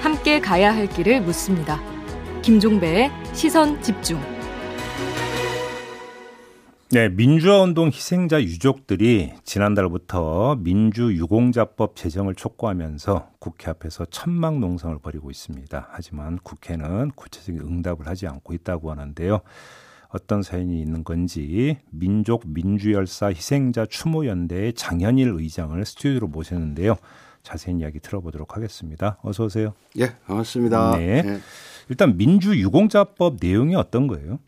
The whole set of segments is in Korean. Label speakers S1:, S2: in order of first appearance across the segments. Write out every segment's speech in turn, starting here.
S1: 함께 가야 할 길을 묻습니다. 김종배의 시선 집중.
S2: 네, 민주화 운동 희생자 유족들이 지난달부터 민주유공자법 제정을 촉구하면서 국회 앞에서 천막 농성을 벌이고 있습니다. 하지만 국회는 구체적인 응답을 하지 않고 있다고 하는데요. 어떤 사연이 있는 건지 민족 민주열사 희생자 추모연대의 장현일 의장을 스튜디오로 모셨는데요. 자세한 이야기 들어보도록 하겠습니다. 어서 오세요.
S3: 예, 반갑습니다.
S2: 네.
S3: 예.
S2: 일단 민주유공자법 내용이 어떤 거예요?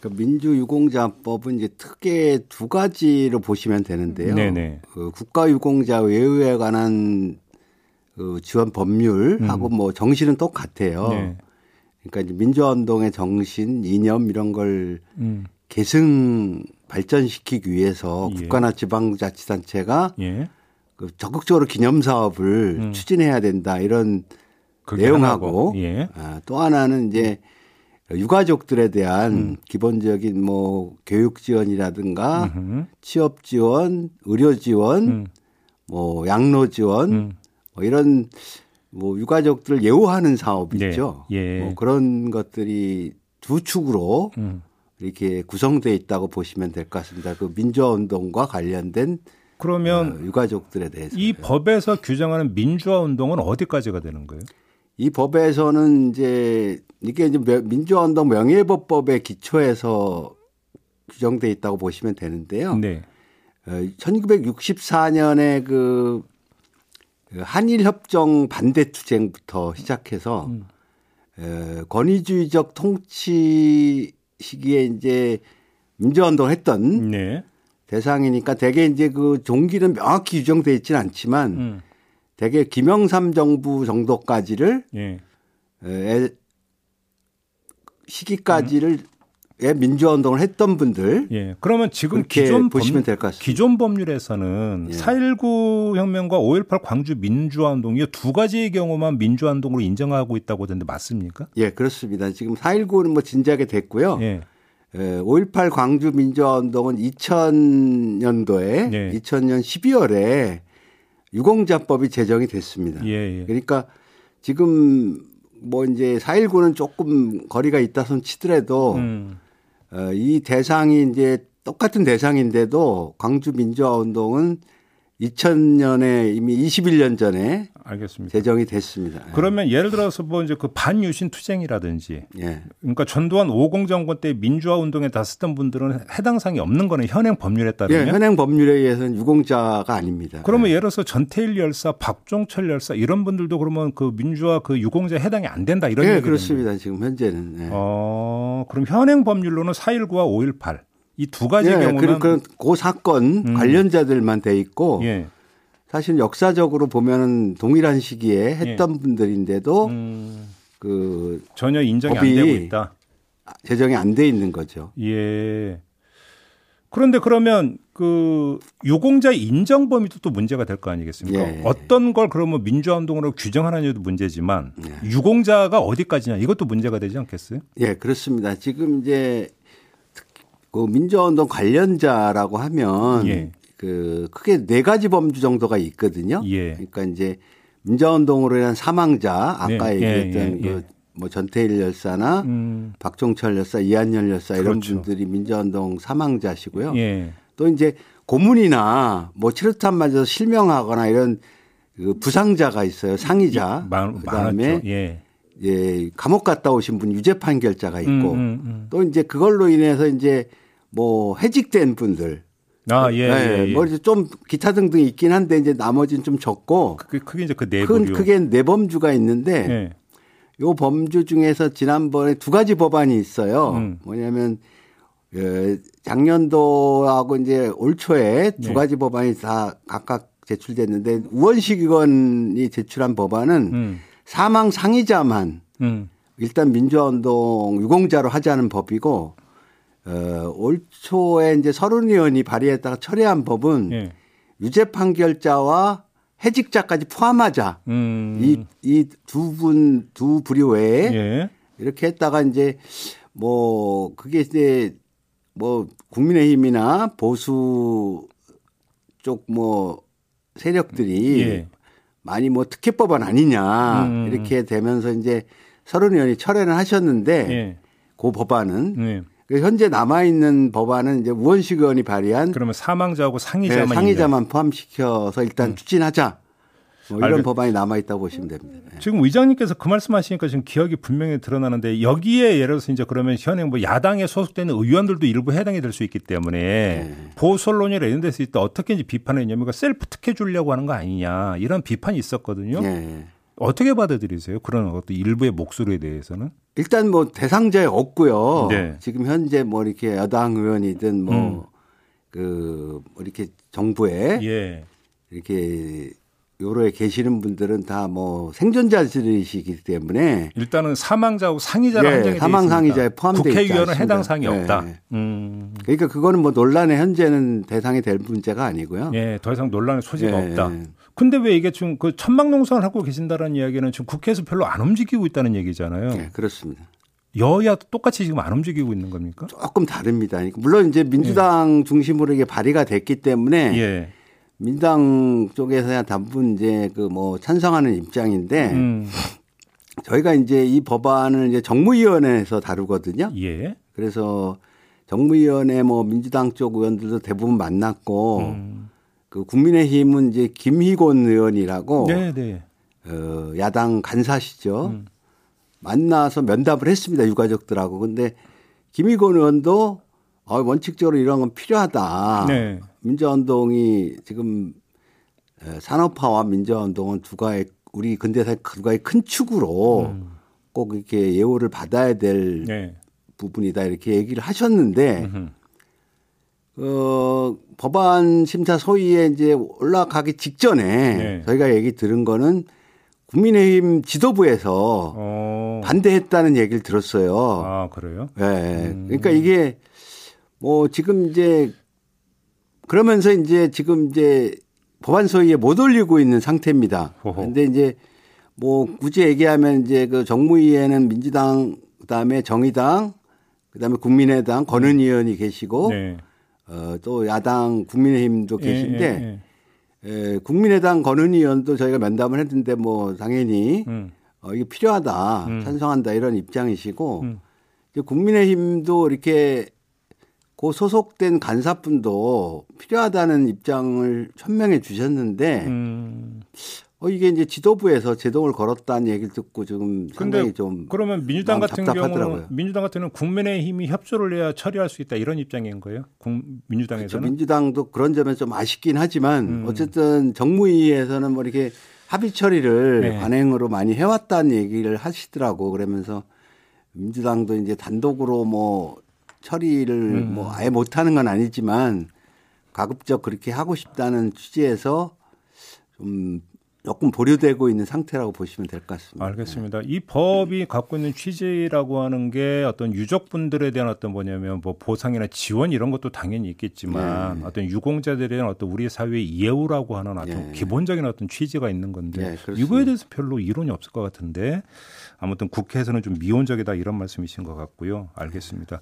S3: 그 민주유공자법은 이제 크게 두 가지로 보시면 되는데요.
S2: 네네.
S3: 그 국가유공자 외유에 관한 그 지원 법률하고 뭐 정신은 똑같아요.
S2: 음. 네.
S3: 그러니까 이제 민주화운동의 정신, 이념 이런 걸
S2: 음.
S3: 계승 발전시키기 위해서
S2: 예.
S3: 국가나 지방자치단체가
S2: 예.
S3: 그 적극적으로 기념 사업을
S2: 음.
S3: 추진해야 된다 이런 내용하고
S2: 예.
S3: 아, 또 하나는 이제 유가족들에 대한
S2: 음.
S3: 기본적인 뭐 교육 지원이라든가
S2: 음흠.
S3: 취업 지원, 의료 지원,
S2: 음.
S3: 뭐 양로 지원
S2: 음.
S3: 뭐 이런 뭐 유가족들을 예우하는 사업
S2: 네.
S3: 있죠.
S2: 예.
S3: 뭐 그런 것들이 두 축으로
S2: 음.
S3: 이렇게 구성되어 있다고 보시면 될 것 같습니다. 그 민주화 운동과 관련된
S2: 그러면
S3: 어, 유가족들에 대해서
S2: 이 법에서 규정하는 민주화 운동은 어디까지가 되는 거예요?
S3: 이 법에서는 이제 이게 이제 명- 민주화 운동 명예법법의 기초에서 규정돼 있다고 보시면 되는데요.
S2: 네.
S3: 어, 1964년에 그, 그 한일협정 반대 투쟁부터 시작해서
S2: 음.
S3: 에, 권위주의적 통치 시기에 이제 민주화운동을 했던
S2: 네.
S3: 대상이니까 대개 이제 그 종기는 명확히 규정돼 있지는 않지만
S2: 음.
S3: 대개 김영삼 정부 정도까지를
S2: 예.
S3: 에, 시기까지를 에 민주화 운동을 했던 분들
S2: 예. 그러면 지금 기존
S3: 보시면
S2: 법,
S3: 될것 같습니다.
S2: 기존 법률에서는
S3: 예.
S2: 4.19 혁명과 5.18 광주 민주화 운동 이 두 가지의 경우만 민주화 운동으로 인정하고 있다고 하던데 맞습니까?
S3: 예, 그렇습니다. 지금 4.19는 뭐 진작에 됐고요.
S2: 예.
S3: 에, 5.18 광주 민주화 운동은 2000년도에
S2: 네.
S3: 2000년 12월에 유공자법이 제정이 됐습니다.
S2: 예, 예.
S3: 그러니까 지금 뭐 이제 4.19는 조금 거리가 있다 손 치더라도
S2: 음.
S3: 어, 이 대상이 이제 똑같은 대상인데도 광주 민주화 운동은 2000년에 이미 21년 전에
S2: 알겠습니다.
S3: 제정이 됐습니다.
S2: 그러면 예를 들어서 뭐 이제 그 반유신 투쟁이라든지
S3: 예.
S2: 그러니까 전두환 50 정권 때 민주화 운동에 나섰던 분들은 해당 사항이 없는 거는 현행 법률에 따르면
S3: 예, 현행 법률에 의해서는 유공자가 아닙니다.
S2: 그러면 예 를 들어서 전태일 열사, 박종철 열사 이런 분들도 그러면 그 민주화 그 유공자에 해당이 안 된다 이런
S3: 예, 그렇습니다. 지금 현재는. 예.
S2: 어, 그럼 현행 법률로는 4.19와 5.18 이 두 가지
S3: 예,
S2: 경우는
S3: 그, 그, 그 사건
S2: 음.
S3: 관련자들만 돼 있고
S2: 예.
S3: 사실 역사적으로 보면은 동일한 시기에 했던 분들인데도
S2: 예. 음,
S3: 그
S2: 전혀 인정이 안 되고 있다.
S3: 제정이 안 돼 있는 거죠.
S2: 예. 그런데 그러면 그 유공자 인정 범위도 또 문제가 될 거 아니겠습니까?
S3: 예.
S2: 어떤 걸 그러면 민주화 운동으로 규정하느냐도 문제지만
S3: 예.
S2: 유공자가 어디까지냐 이것도 문제가 되지 않겠어요?
S3: 예, 그렇습니다. 지금 이제 그 민주화 운동 관련자라고 하면
S2: 예.
S3: 그 크게 네 가지 범주 정도가 있거든요.
S2: 예.
S3: 그러니까 이제 민주화운동으로 인한 사망자 아까
S2: 네,
S3: 얘기했던
S2: 예, 예, 예.
S3: 그뭐 전태일 열사나
S2: 음.
S3: 박종철 열사, 이한열 열사 이런
S2: 그렇죠.
S3: 분들이 민주화운동 사망자시고요.
S2: 예.
S3: 또 이제 고문이나 뭐 치료탄 맞아서 실명하거나 이런 그 부상자가 있어요. 상이자.
S2: 많,
S3: 그다음에.
S2: 예.
S3: 예, 감옥 갔다 오신 분 유죄 판결자가 있고
S2: 음, 음, 음.
S3: 또 이제 그걸로 인해서 이제 뭐 해직된 분들
S2: 아, 예. 예, 예.
S3: 뭐 이제 좀 기타 등등 있긴 한데 이제 나머지는 좀 적고
S2: 그, 그게 이제 그네
S3: 큰
S2: 부류.
S3: 크게 네 범주가 있는데
S2: 예.
S3: 요 범주 중에서 지난번에 두 가지 법안이 있어요.
S2: 음.
S3: 뭐냐면 예, 작년도하고 이제 올 초에 두
S2: 네.
S3: 가지 법안이 다 각각 제출됐는데 우원식 의원이 제출한 법안은
S2: 음.
S3: 사망 상이자만
S2: 음.
S3: 일단 민주화운동 유공자로 하자는 법이고 어, 올 초에 이제 서른 의원이 발의했다가 철회한 법은
S2: 예.
S3: 유죄 판결자와 해직자까지 포함하자.
S2: 음.
S3: 이이 두 분 두 부류 외에
S2: 예.
S3: 이렇게 했다가 이제 뭐 그게 이제 뭐 국민의힘이나 보수 쪽 뭐 세력들이 예. 많이 뭐 특혜법안 아니냐 음. 이렇게 되면서 이제 서른 의원이 철회를 하셨는데 예. 그 법안은 예. 그 현재 남아 있는 법안은 이제 우원식 의원이 발의한
S2: 그러면 사망자하고 상의자만
S3: 네, 상의자만 포함시켜서 일단 음. 추진하자. 뭐 이런 알겠... 법안이 남아 있다고 보시면 됩니다.
S2: 네. 지금 의장님께서 그 말씀하시니까 지금 기억이 분명히 드러나는데 여기에 예를 들어서 이제 그러면 현행 뭐 야당에 소속되는 의원들도 일부 해당이 될 수 있기 때문에 네. 보수 언론이나 이런 데서 있다 어떻게 이제 비판했냐면 셀프 특혜 주려고 하는 거 아니냐 이런 비판이 있었거든요. 네. 어떻게 받아들이세요? 그런 어떤 일부의 목소리에 대해서는?
S3: 일단 뭐 대상자에 없고요. 네. 지금 현재 뭐 이렇게 여당 의원이든 뭐 음. 그, 뭐 이렇게 정부에 예. 이렇게 요로에 계시는 분들은 다 뭐 생존자들이시기 때문에
S2: 일단은 사망자하고 상의자를 네, 한정해
S3: 사망 상의자에 포함되어
S2: 국회의원은 해당 사항이 네. 없다.
S3: 음. 그러니까 그거는 뭐 논란의 현재는 대상이 될 문제가 아니고요.
S2: 예, 더 이상 논란의 소지가 네. 없다. 근데 왜 이게 지금 그 천막 농성을 하고 계신다는 이야기는 지금 국회에서 별로 안 움직이고 있다는 얘기잖아요.
S3: 네, 그렇습니다.
S2: 여야도 똑같이 지금 안 움직이고 있는 겁니까?
S3: 조금 다릅니다. 물론 이제 민주당 예. 중심으로 이게 발의가 됐기 때문에 예. 민당 쪽에서야 대부분 이제 그 뭐 찬성하는 입장인데 음. 저희가 이제 이 법안을 이제 정무위원회에서 다루거든요. 예. 그래서 정무위원회 뭐 민주당 쪽 의원들도 대부분 만났고 음. 그 국민의힘은 이제 김희곤 의원이라고 네, 네. 어, 야당 간사시죠. 음. 만나서 면담을 했습니다. 유가족들하고. 근데 김희곤 의원도 어, 원칙적으로 이런 건 필요하다. 네. 민주화운동이 지금 산업화와 민주화운동은 두가의 우리 근대사 두가의 큰 축으로 음. 꼭 이렇게 예우를 받아야 될 네. 부분이다 이렇게 얘기를 하셨는데 어, 법안 심사 소위에 이제 올라가기 직전에 네. 저희가 얘기 들은 거는 국민의힘 지도부에서 어. 반대했다는 얘기를 들었어요.
S2: 아, 그래요?
S3: 네. 음. 그러니까 이게 뭐 지금 이제 그러면서 이제 지금 이제 법안 소위에 못 올리고 있는 상태입니다. 그런데 이제 뭐 굳이 얘기하면 이제 그 정무위에는 민주당 그다음에 정의당 그다음에 국민의당 권은 의원이 계시고 네. 어, 또 야당 국민의힘도 예, 계신데 예, 예, 에, 국민의당 권은 의원도 저희가 면담을 했는데 뭐 당연히 음. 어, 이게 필요하다 음. 찬성한다 이런 입장이시고 음. 국민의힘도 이렇게 그 소속된 간사분도 필요하다는 입장을 천명해 주셨는데 음. 어 이게 이제 지도부에서 제동을 걸었다는 얘기를 듣고 지금 상당히 좀
S2: 그러면 민주당 같은 경우는 민주당 같은 경우는 국민의힘이 협조를 해야 처리할 수 있다 이런 입장인 거예요? 민주당에서는 그렇죠.
S3: 민주당도 그런 점에 좀 아쉽긴 하지만 음. 어쨌든 정무위에서는 뭐 이렇게 합의 처리를 네. 관행으로 많이 해왔다는 얘기를 하시더라고 그러면서 민주당도 이제 단독으로 뭐 처리를 음. 뭐 아예 못하는 건 아니지만 가급적 그렇게 하고 싶다는 취지에서 좀 조금 보류되고 있는 상태라고 보시면 될 것 같습니다.
S2: 알겠습니다. 이 법이 갖고 있는 취지라고 하는 게 어떤 유족분들에 대한 어떤 뭐냐면 뭐 보상이나 지원 이런 것도 당연히 있겠지만 네. 어떤 유공자들에 대한 어떤 우리 사회의 이해우라고 하는 어떤 네. 기본적인 어떤 취지가 있는 건데 네, 이거에 대해서 별로 이론이 없을 것 같은데 아무튼 국회에서는 좀 미온적이다 이런 말씀이신 것 같고요. 알겠습니다.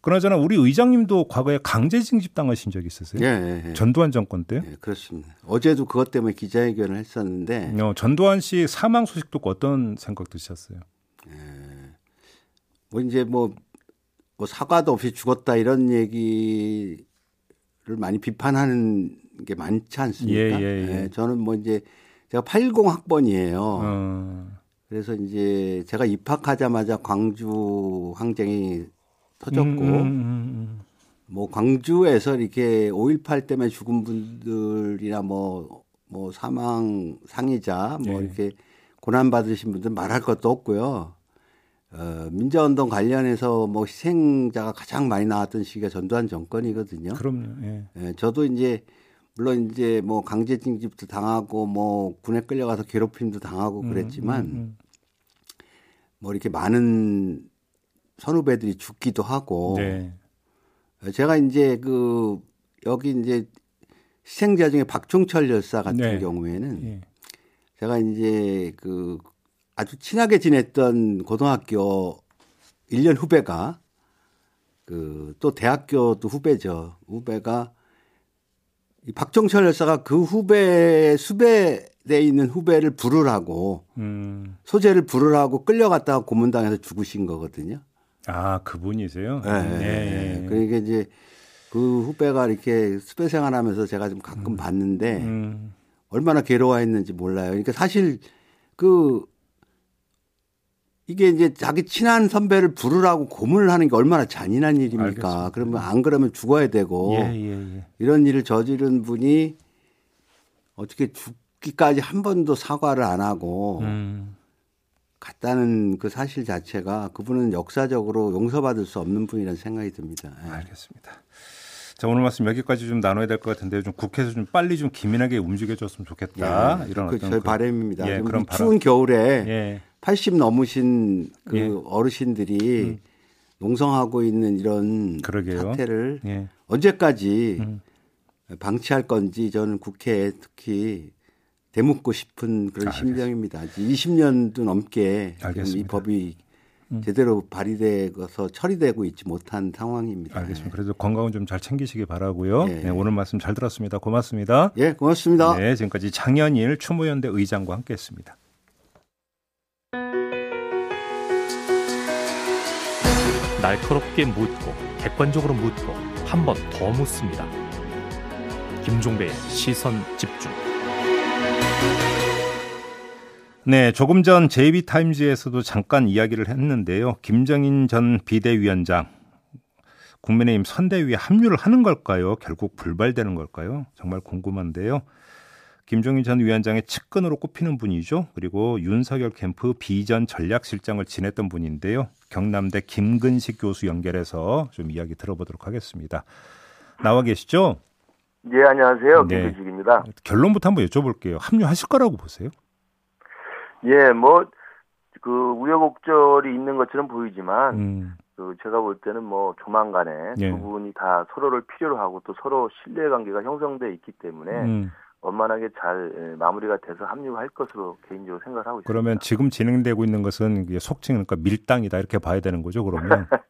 S2: 그나저나 우리 의장님도 과거에 강제징집 당하신 적이 있으세요? 예, 예, 예. 전두환 정권 때?
S3: 예, 그렇습니다. 어제도 그것 때문에 기자회견을 했었는데.
S2: 어, 전두환 씨 사망 소식 듣고 어떤 생각 드셨어요? 예.
S3: 뭐 이제 뭐, 뭐 사과도 없이 죽었다 이런 얘기를 많이 비판하는 게 많지 않습니까? 예, 예, 예. 예 저는 뭐 이제 제가 80 학번이에요. 어. 그래서 이제 제가 입학하자마자 광주 항쟁이 터졌고 음 음, 음, 음, 뭐 광주에서 이렇게 5.18 때문에 죽은 분들이나 뭐, 뭐 사망 상의자 뭐 네. 이렇게 고난 받으신 분들 말할 것도 없고요. 어, 민주운동 관련해서 뭐 희생자가 가장 많이 나왔던 시기가 전두환 정권이거든요.
S2: 그럼요. 예.
S3: 예, 저도 이제 물론 이제 뭐 강제징집도 당하고 뭐 군에 끌려가서 괴롭힘도 당하고 그랬지만 음, 음, 뭐 이렇게 많은 선후배들이 죽기도 하고 네. 제가 이제 그 여기 이제 희생자 중에 박종철 열사 같은 네. 경우에는 네. 제가 이제 그 아주 친하게 지냈던 고등학교 1년 후배가 그 또 대학교도 후배죠. 후배가 이 박정철 열사가 그 후배 수배돼 있는 후배를 부르라고 음. 소재를 부르라고 끌려갔다가 고문당해서 죽으신 거거든요.
S2: 아 그분이세요?
S3: 네. 네. 네. 그러니까 이제 그 후배가 이렇게 수배 생활하면서 제가 좀 가끔 음. 봤는데 음. 얼마나 괴로워했는지 몰라요. 그러니까 사실 그 이게 이제 자기 친한 선배를 부르라고 고문을 하는 게 얼마나 잔인한 일입니까? 알겠습니다. 그러면 안 그러면 죽어야 되고 예, 예, 예. 이런 일을 저지른 분이 어떻게 죽기까지 한 번도 사과를 안 하고 음. 갔다는 그 사실 자체가 그분은 역사적으로 용서받을 수 없는 분이라는 생각이 듭니다.
S2: 예. 알겠습니다. 자 오늘 말씀 여기까지 좀 나눠야 될 것 같은데 좀 국회에서 좀 빨리 좀 기민하게 움직여줬으면 좋겠다.
S3: 예, 이런 그 어떤 저희 그, 바람입니다. 예, 그런 추운 겨울에 예. 80 넘으신 그 예. 어르신들이 음. 농성하고 있는 이런 그러게요. 사태를 예. 언제까지 음. 방치할 건지 저는 국회에 특히 대묻고 싶은 그런 아, 심정입니다. 20년도 넘게 이 법이 음. 제대로 발의되어서 처리되고 있지 못한 상황입니다.
S2: 알겠습니다. 그래도 건강은 좀 잘 챙기시기 바라고요. 예. 네, 오늘 말씀 잘 들었습니다. 고맙습니다.
S3: 예, 고맙습니다.
S2: 네, 지금까지 장현일 추모연대 의장과 함께했습니다.
S4: 날카롭게 묻고 객관적으로 묻고 한 번 더 묻습니다. 김종배의 시선 집중.
S2: 네, 조금 전 JB타임즈에서도 잠깐 이야기를 했는데요. 김정인 전 비대위원장 국민의힘 선대위에 합류를 하는 걸까요? 결국 불발되는 걸까요? 정말 궁금한데요. 김종인 전 위원장의 측근으로 꼽히는 분이죠. 그리고 윤석열 캠프 비전 전략실장을 지냈던 분인데요. 경남대 김근식 교수 연결해서 좀 이야기 들어보도록 하겠습니다. 나와 계시죠?
S5: 네, 안녕하세요. 네. 김근식입니다.
S2: 결론부터 한번 여쭤볼게요. 합류하실 거라고 보세요?
S5: 예, 뭐, 그 우여곡절이 있는 것처럼 보이지만, 음. 그 제가 볼 때는 뭐 조만간에 예. 두 분이 다 서로를 필요로 하고 또 서로 신뢰 관계가 형성돼 있기 때문에 음. 원만하게 잘 예, 마무리가 돼서 합류할 것으로 개인적으로 생각을 하고 있습니다.
S2: 그러면 지금 진행되고 있는 것은 속칭 그러니까 밀당이다 이렇게 봐야 되는 거죠, 그러면?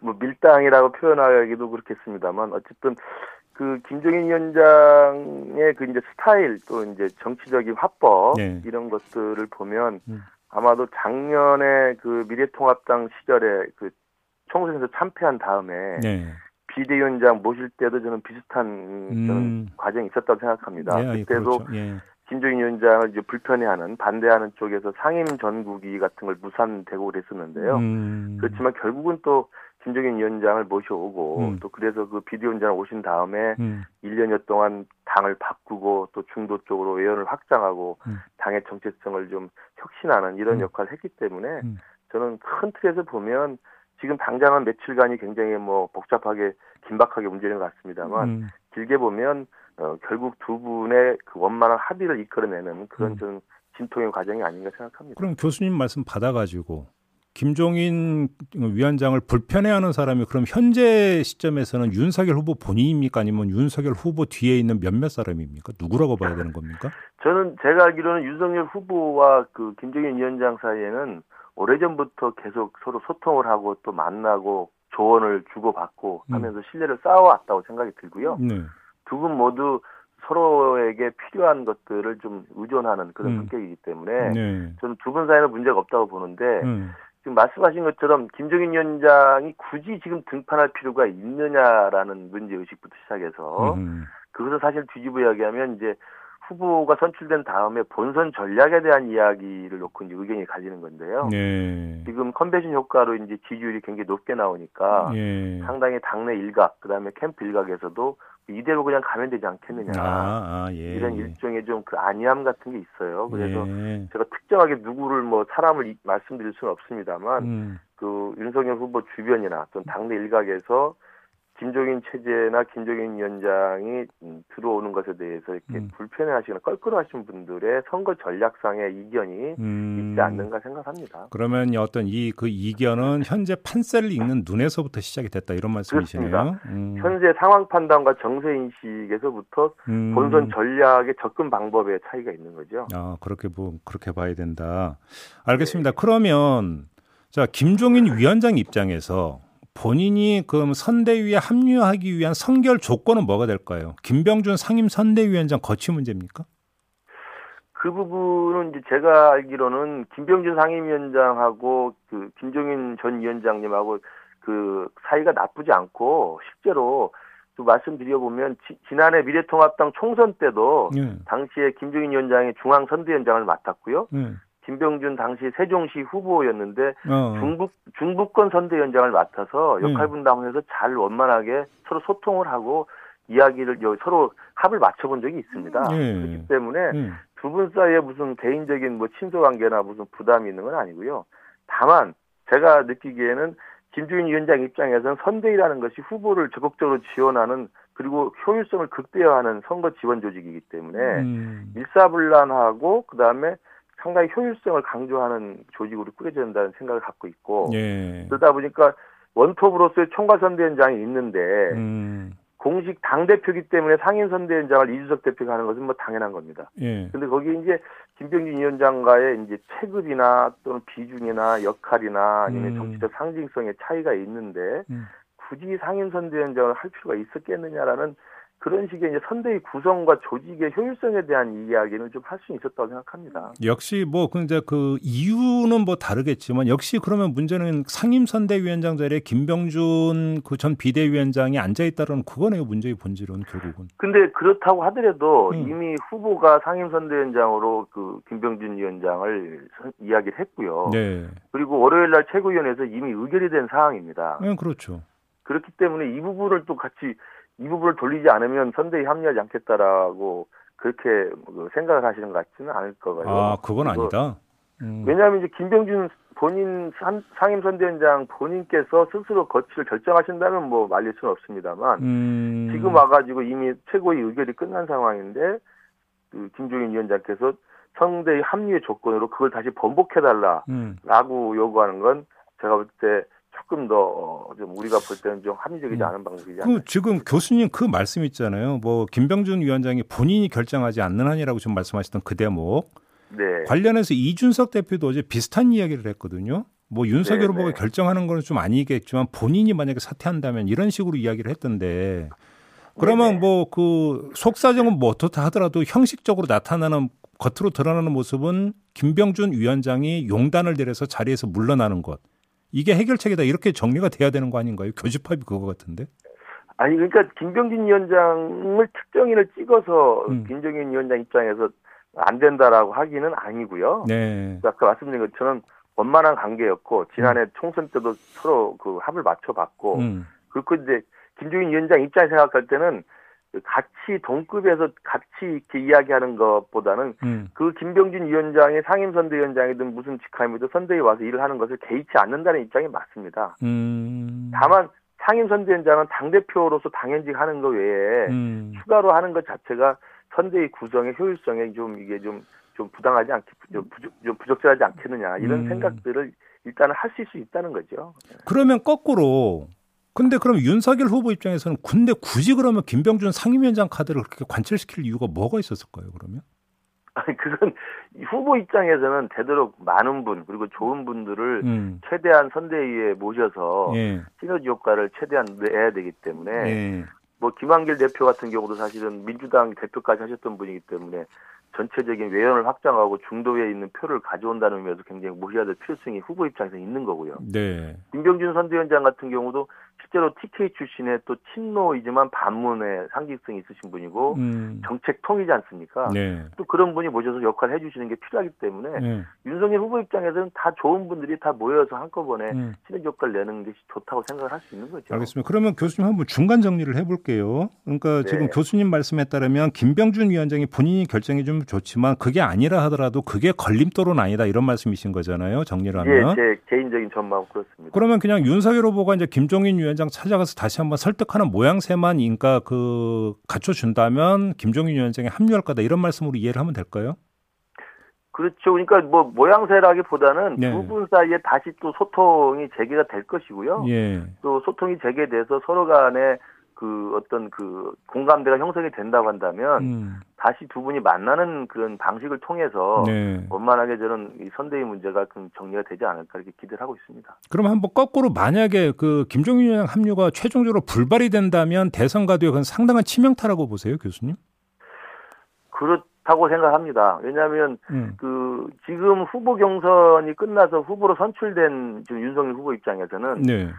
S5: 뭐 밀당이라고 표현하기도 그렇겠습니다만 어쨌든 그 김종인 위원장의 그 이제 스타일 또 이제 정치적인 화법 네. 이런 것들을 보면 음. 아마도 작년에 그 미래통합당 시절에 그 총선에서 참패한 다음에 네. 비대위원장 모실 때도 저는 비슷한 음. 저는 과정이 있었다고 생각합니다. 네, 그때도 그렇죠. 예. 김종인 위원장을 이제 불편해하는 반대하는 쪽에서 상임 전국위 같은 걸 무산되고 그랬었는데요. 음. 그렇지만 결국은 또 김종인 위원장을 모셔오고 음. 또 그래서 그 비대위원장 오신 다음에 음. 1년여 동안 당을 바꾸고 또 중도 쪽으로 외연을 확장하고 음. 당의 정체성을 좀 혁신하는 이런 음. 역할을 했기 때문에 음. 저는 큰 틀에서 보면 지금 당장은 며칠간이 굉장히 뭐 복잡하게 긴박하게 움직이는 것 같습니다만 음. 길게 보면 어, 결국 두 분의 그 원만한 합의를 이끌어내는 그런 좀 진통의 과정이 아닌가 생각합니다.
S2: 그럼 교수님 말씀 받아가지고 김종인 위원장을 불편해하는 사람이 그럼 현재 시점에서는 윤석열 후보 본인입니까 아니면 윤석열 후보 뒤에 있는 몇몇 사람입니까? 누구라고 봐야 되는 겁니까?
S5: 저는 제가 알기로는 윤석열 후보와 그 김종인 위원장 사이에는 오래전부터 계속 서로 소통을 하고 또 만나고 조언을 주고받고 음. 하면서 신뢰를 쌓아왔다고 생각이 들고요. 네. 두분 모두 서로에게 필요한 것들을 좀 의존하는 그런 음. 성격이기 때문에 네. 저는 두 분 사이는 문제가 없다고 보는데 음. 지금 말씀하신 것처럼 김종인 위원장이 굳이 지금 등판할 필요가 있느냐라는 문제 의식부터 시작해서 음. 그것을 사실 뒤집어 이야기하면 이제 후보가 선출된 다음에 본선 전략에 대한 이야기를 놓고 이제 의견이 갈리는 건데요. 네. 지금 컨벤션 효과로 이제 지지율이 굉장히 높게 나오니까 네. 상당히 당내 일각 그다음에 캠프 일각에서도 이대로 그냥 가면 되지 않겠느냐 아, 아, 예, 이런 예. 일종의 좀 그 안이함 같은 게 있어요. 그래서 예. 제가 특정하게 누구를 뭐 사람을 이, 말씀드릴 수는 없습니다만 음. 그 윤석열 후보 주변이나 또 당내 일각에서 김종인 체제나 김종인 위원장이 음, 들어오는 것에 대해서 이렇게 음. 불편해하시거나 껄끄러하신 분들의 선거 전략상의 이견이 음. 있지 않는가 생각합니다.
S2: 그러면 어떤 이 그 이견은 현재 판세를 읽는 눈에서부터 시작이 됐다 이런 말씀이시네요.
S5: 음. 현재 상황 판단과 정세 인식에서부터 음. 본선 전략의 접근 방법에 차이가 있는 거죠.
S2: 아 그렇게 뭐 그렇게 봐야 된다. 알겠습니다. 네. 그러면 자 김종인 위원장 입장에서 본인이 그럼 선대위에 합류하기 위한 선결 조건은 뭐가 될까요? 김병준 상임 선대위원장 거취 문제입니까?
S5: 그 부분은 이제 제가 알기로는 김병준 상임위원장하고 그 김종인 전 위원장님하고 그 사이가 나쁘지 않고 실제로 또 말씀드려보면 지, 지난해 미래통합당 총선 때도 예. 당시에 김종인 위원장이 중앙선대위원장을 맡았고요. 예. 김병준 당시 세종시 후보였는데 어. 중북 중북권 선대위원장을 맡아서 예. 역할 분담을 해서 잘 원만하게 서로 소통을 하고 이야기를 서로 합을 맞춰본 적이 있습니다. 예. 그렇기 때문에 예. 두분 사이에 무슨 개인적인 뭐 친소 관계나 무슨 부담이 있는 건 아니고요. 다만 제가 느끼기에는 김주인 위원장 입장에서는 선대위라는 것이 후보를 적극적으로 지원하는 그리고 효율성을 극대화하는 선거 지원 조직이기 때문에 음. 일사불란하고 그다음에 상당히 효율성을 강조하는 조직으로 꾸려져 된다는 생각을 갖고 있고 예. 그러다 보니까 원톱으로서의 총괄선대위원장이 있는데 음. 공식 당 대표기 때문에 상임 선대위원장을 이주석 대표가 하는 것은 뭐 당연한 겁니다. 예. 근데 거기 이제 김병진 위원장과의 이제 체급이나 또는 비중이나 역할이나 아니면 음. 정치적 상징성의 차이가 있는데 음. 굳이 상임 선대위원장을 할 필요가 있었겠느냐라는 그런 식의 이제 선대위 구성과 조직의 효율성에 대한 이야기는 좀 할 수 있었다고 생각합니다.
S2: 역시 뭐 근데 그 이유는 뭐 다르겠지만 역시 그러면 문제는 상임 선대위원장 자리에 김병준 그 전 비대위원장이 앉아 있다는 그거네요 문제의 본질은 결국은.
S5: 근데 그렇다고 하더라도 음. 이미 후보가 상임 선대위원장으로 그 김병준 위원장을 이야기를 했고요. 네. 그리고 월요일 날 최고위원회에서 이미 의결이 된 상황입니다.
S2: 네, 그렇죠.
S5: 그렇기 때문에 이 부분을 또 같이 이 부분을 돌리지 않으면 선대에 합류하지 않겠다라고 그렇게 뭐 생각을 하시는 것 같지는 않을 거예요.
S2: 아, 그건 아니다.
S5: 음. 왜냐하면 이제 김병준 본인 상임 선대위원장 본인께서 스스로 거취를 결정하신다면 뭐 말릴 수는 없습니다만 음. 지금 와가지고 이미 최고의 의결이 끝난 상황인데 그 김종인 위원장께서 선대위 합류의 조건으로 그걸 다시 번복해달라라고 음. 요구하는 건 제가 볼 때 조금 더좀 어, 우리가 볼 때는 좀 합리적이지 음. 않은 방식이지 않나요?
S2: 그 지금 교수님 그 말씀 있잖아요. 뭐 김병준 위원장이 본인이 결정하지 않는 한이라고 지금 말씀하셨던 그 대목. 네. 관련해서 이준석 대표도 어제 비슷한 이야기를 했거든요. 뭐 윤석열 네, 후보가 네. 결정하는 건 좀 아니겠지만 본인이 만약에 사퇴한다면 이런 식으로 이야기를 했던데 그러면 뭐 그 속사정은 뭐 어떻다 하더라도 형식적으로 나타나는 겉으로 드러나는 모습은 김병준 위원장이 용단을 내려서 자리에서 물러나는 것 이게 해결책이다 이렇게 정리가 돼야 되는 거 아닌가요? 교집합이 그거 같은데.
S5: 아니 그러니까 김병진 위원장을 특정인을 찍어서 음. 김정인 위원장 입장에서 안 된다라고 하기는 아니고요. 네. 아까 말씀드린 것처럼 원만한 관계였고 지난해 음. 총선 때도 서로 그 합을 맞춰봤고 음. 그리고 이제 김종인 위원장 입장 생각할 때는 같이 동급에서 같이 이렇게 이야기하는 것보다는 음. 그 김병진 위원장이 상임선대위원장이든 무슨 직함이든 선대에 와서 일을 하는 것을 개의치 않는다는 입장이 맞습니다. 음. 다만 상임선대위원장은 당대표로서 당연직 하는 것 외에 음. 추가로 하는 것 자체가 선대위 구성의 효율성에 좀 이게 좀, 좀 부당하지 않게, 좀, 부적, 좀 부적절하지 않겠느냐 이런 음. 생각들을 일단은 하실 수 있다는 거죠.
S2: 그러면 거꾸로 근데 그럼 윤석열 후보 입장에서는 군대 굳이 그러면 김병준 상임위원장 카드를 그렇게 관철시킬 이유가 뭐가 있었을까요, 그러면?
S5: 아니, 그건 후보 입장에서는 되도록 많은 분, 그리고 좋은 분들을 음. 최대한 선대위에 모셔서 예. 시너지 효과를 최대한 내야 되기 때문에 예. 뭐 김한길 대표 같은 경우도 사실은 민주당 대표까지 하셨던 분이기 때문에 전체적인 외연을 확장하고 중도에 있는 표를 가져온다는 의미에서 굉장히 모셔야 될 필요성이 후보 입장에서 있는 거고요. 네. 김병준 선대위원장 같은 경우도 실제로 TK 출신의 또 친노이지만 반문의 상징성이 있으신 분이고 음. 정책 통이지 않습니까? 네. 또 그런 분이 모셔서 역할을 해주시는 게 필요하기 때문에 네. 윤석열 후보 입장에서는 다 좋은 분들이 다 모여서 한꺼번에 음. 시너지 효과를 내는 것이 좋다고 생각을 할 수 있는 거죠.
S2: 알겠습니다. 그러면 교수님 한번 중간 정리를 해볼게요. 그러니까 네. 지금 교수님 말씀에 따르면 김병준 위원장이 본인이 결정해 주면 좋지만 그게 아니라 하더라도 그게 걸림돌은 아니다 이런 말씀이신 거잖아요. 정리를 하면.
S5: 예, 제 개인적인 전망은 그렇습니다.
S2: 그러면 그냥 윤석열 후보가 이제 김종인 위원장 찾아가서 다시 한번 설득하는 모양새만 인가 그 갖춰준다면 김종인 위원장이 합류할 거다 이런 말씀으로 이해를 하면 될까요?
S5: 그렇죠. 그러니까 뭐 모양새라기보다는 네. 두분 사이에 다시 또 소통이 재개가 될 것이고요. 예. 또 소통이 재개돼서 서로 간에 그그 어떤 그 공감대가 형성이 된다고 한다면 음. 다시 두 분이 만나는 그런 방식을 통해서 네. 원만하게 저는 이 선대위 문제가 좀 정리가 되지 않을까 이렇게 기대를 하고 있습니다.
S2: 그럼 한번 거꾸로 만약에 그 김종인 위원 합류가 최종적으로 불발이 된다면 대선 가도에 그건 상당한 치명타라고 보세요, 교수님?
S5: 그렇다고 생각합니다. 왜냐하면 음. 그 지금 후보 경선이 끝나서 후보로 선출된 지금 윤석열 후보 입장에서는 네.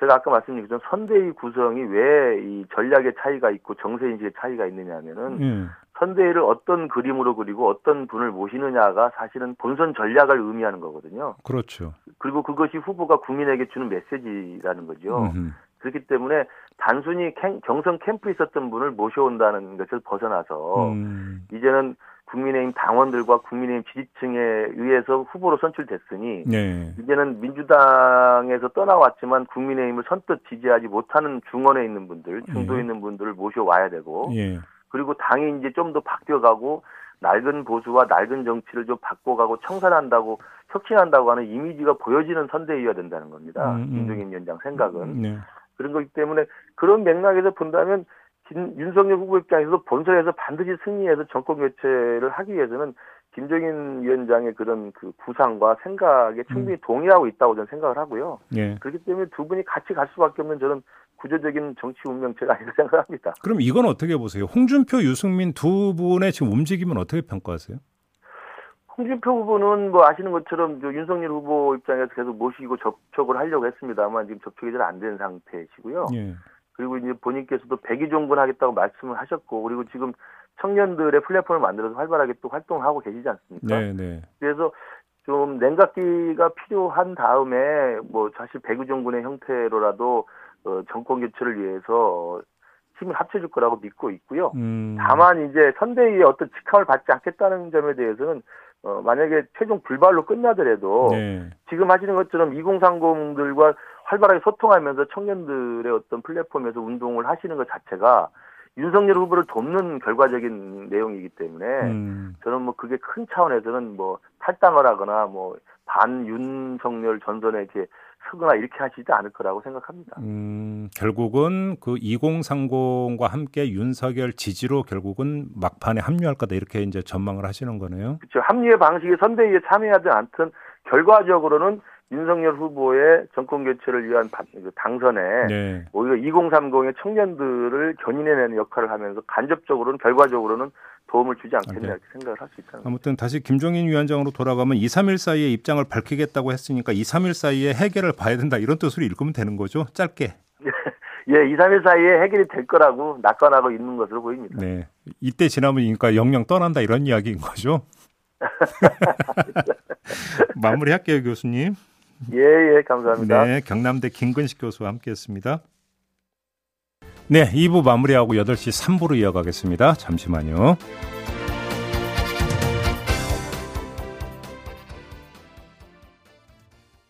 S5: 제가 아까 말씀드린 것처럼 선대위 구성이 왜 이 전략의 차이가 있고 정세 인식의 차이가 있느냐면은 음. 선대위를 어떤 그림으로 그리고 어떤 분을 모시느냐가 사실은 본선 전략을 의미하는 거거든요.
S2: 그렇죠.
S5: 그리고 그것이 후보가 국민에게 주는 메시지라는 거죠. 음흠. 그렇기 때문에 단순히 캠, 경선 캠프에 있었던 분을 모셔온다는 것을 벗어나서 음. 이제는 국민의힘 당원들과 국민의힘 지지층에 의해서 후보로 선출됐으니 네. 이제는 민주당에서 떠나왔지만 국민의힘을 선뜻 지지하지 못하는 중원에 있는 분들, 중도에 예. 있는 분들을 모셔와야 되고 예. 그리고 당이 이제 좀 더 바뀌어가고 낡은 보수와 낡은 정치를 좀 바꿔가고 청산한다고 혁신한다고 하는 이미지가 보여지는 선대위가 된다는 겁니다. 음, 음. 김종인 위원장 생각은. 네. 그런 거기 때문에 그런 맥락에서 본다면 김, 윤석열 후보 입장에서도 본선에서 반드시 승리해서 정권 교체를 하기 위해서는 김정인 위원장의 그런 그 구상과 생각에 충분히 음. 동의하고 있다고 저는 생각을 하고요. 예. 그렇기 때문에 두 분이 같이 갈 수밖에 없는 저는 구조적인 정치 운명체가 아니라 생각합니다.
S2: 그럼 이건 어떻게 보세요? 홍준표, 유승민 두 분의 지금 움직임은 어떻게 평가하세요?
S5: 홍준표 후보는 뭐 아시는 것처럼 윤석열 후보 입장에서 계속 모시고 접촉을 하려고 했습니다만 지금 접촉이 잘 안 된 상태시고요. 예. 그리고 이제 본인께서도 백의종군 하겠다고 말씀을 하셨고 그리고 지금 청년들의 플랫폼을 만들어서 활발하게 또 활동을 하고 계시지 않습니까? 네, 네. 그래서 좀 냉각기가 필요한 다음에 뭐 사실 백의종군의 형태로라도 어, 정권 교체를 위해서 힘을 합쳐줄 거라고 믿고 있고요. 음. 다만 이제 선대위의 어떤 직함을 받지 않겠다는 점에 대해서는 어, 만약에 최종 불발로 끝나더라도 네. 지금 하시는 것처럼 2030들과 활발하게 소통하면서 청년들의 어떤 플랫폼에서 운동을 하시는 것 자체가 윤석열 후보를 돕는 결과적인 내용이기 때문에 음. 저는 뭐 그게 큰 차원에서는 뭐 탈당을 하거나 뭐 반윤석열 전선에 이렇게 서거나 이렇게 하시지 않을 거라고 생각합니다.
S2: 음, 결국은 그 2030과 함께 윤석열 지지로 결국은 막판에 합류할 거다 이렇게 이제 전망을 하시는 거네요.
S5: 그렇죠. 합류의 방식이 선대위에 참여하지 않든 결과적으로는 윤석열 후보의 정권 교체를 위한 그 당선에 네. 오히려 2030의 청년들을 견인해내는 역할을 하면서 간접적으로는 결과적으로는 도움을 주지 않겠냐 네. 이렇게 생각을 할 수 있다.
S2: 아무튼 다시 김종인 위원장으로 돌아가면 2, 3일 사이에 입장을 밝히겠다고 했으니까 2, 3일 사이에 해결을 봐야 된다 이런 뜻으로 읽으면 되는 거죠? 짧게.
S5: 예, 2, 3일 사이에 해결이 될 거라고 낙관하고 있는 것으로 보입니다.
S2: 네. 이때 지나면 그러니까 영영 떠난다 이런 이야기인 거죠? 마무리할게요, 교수님.
S5: 예, 예, 감사합니다.
S2: 네, 경남대 김근식 교수와 함께했습니다. 네, 2부 마무리하고 8시 3부로 이어가겠습니다. 잠시만요.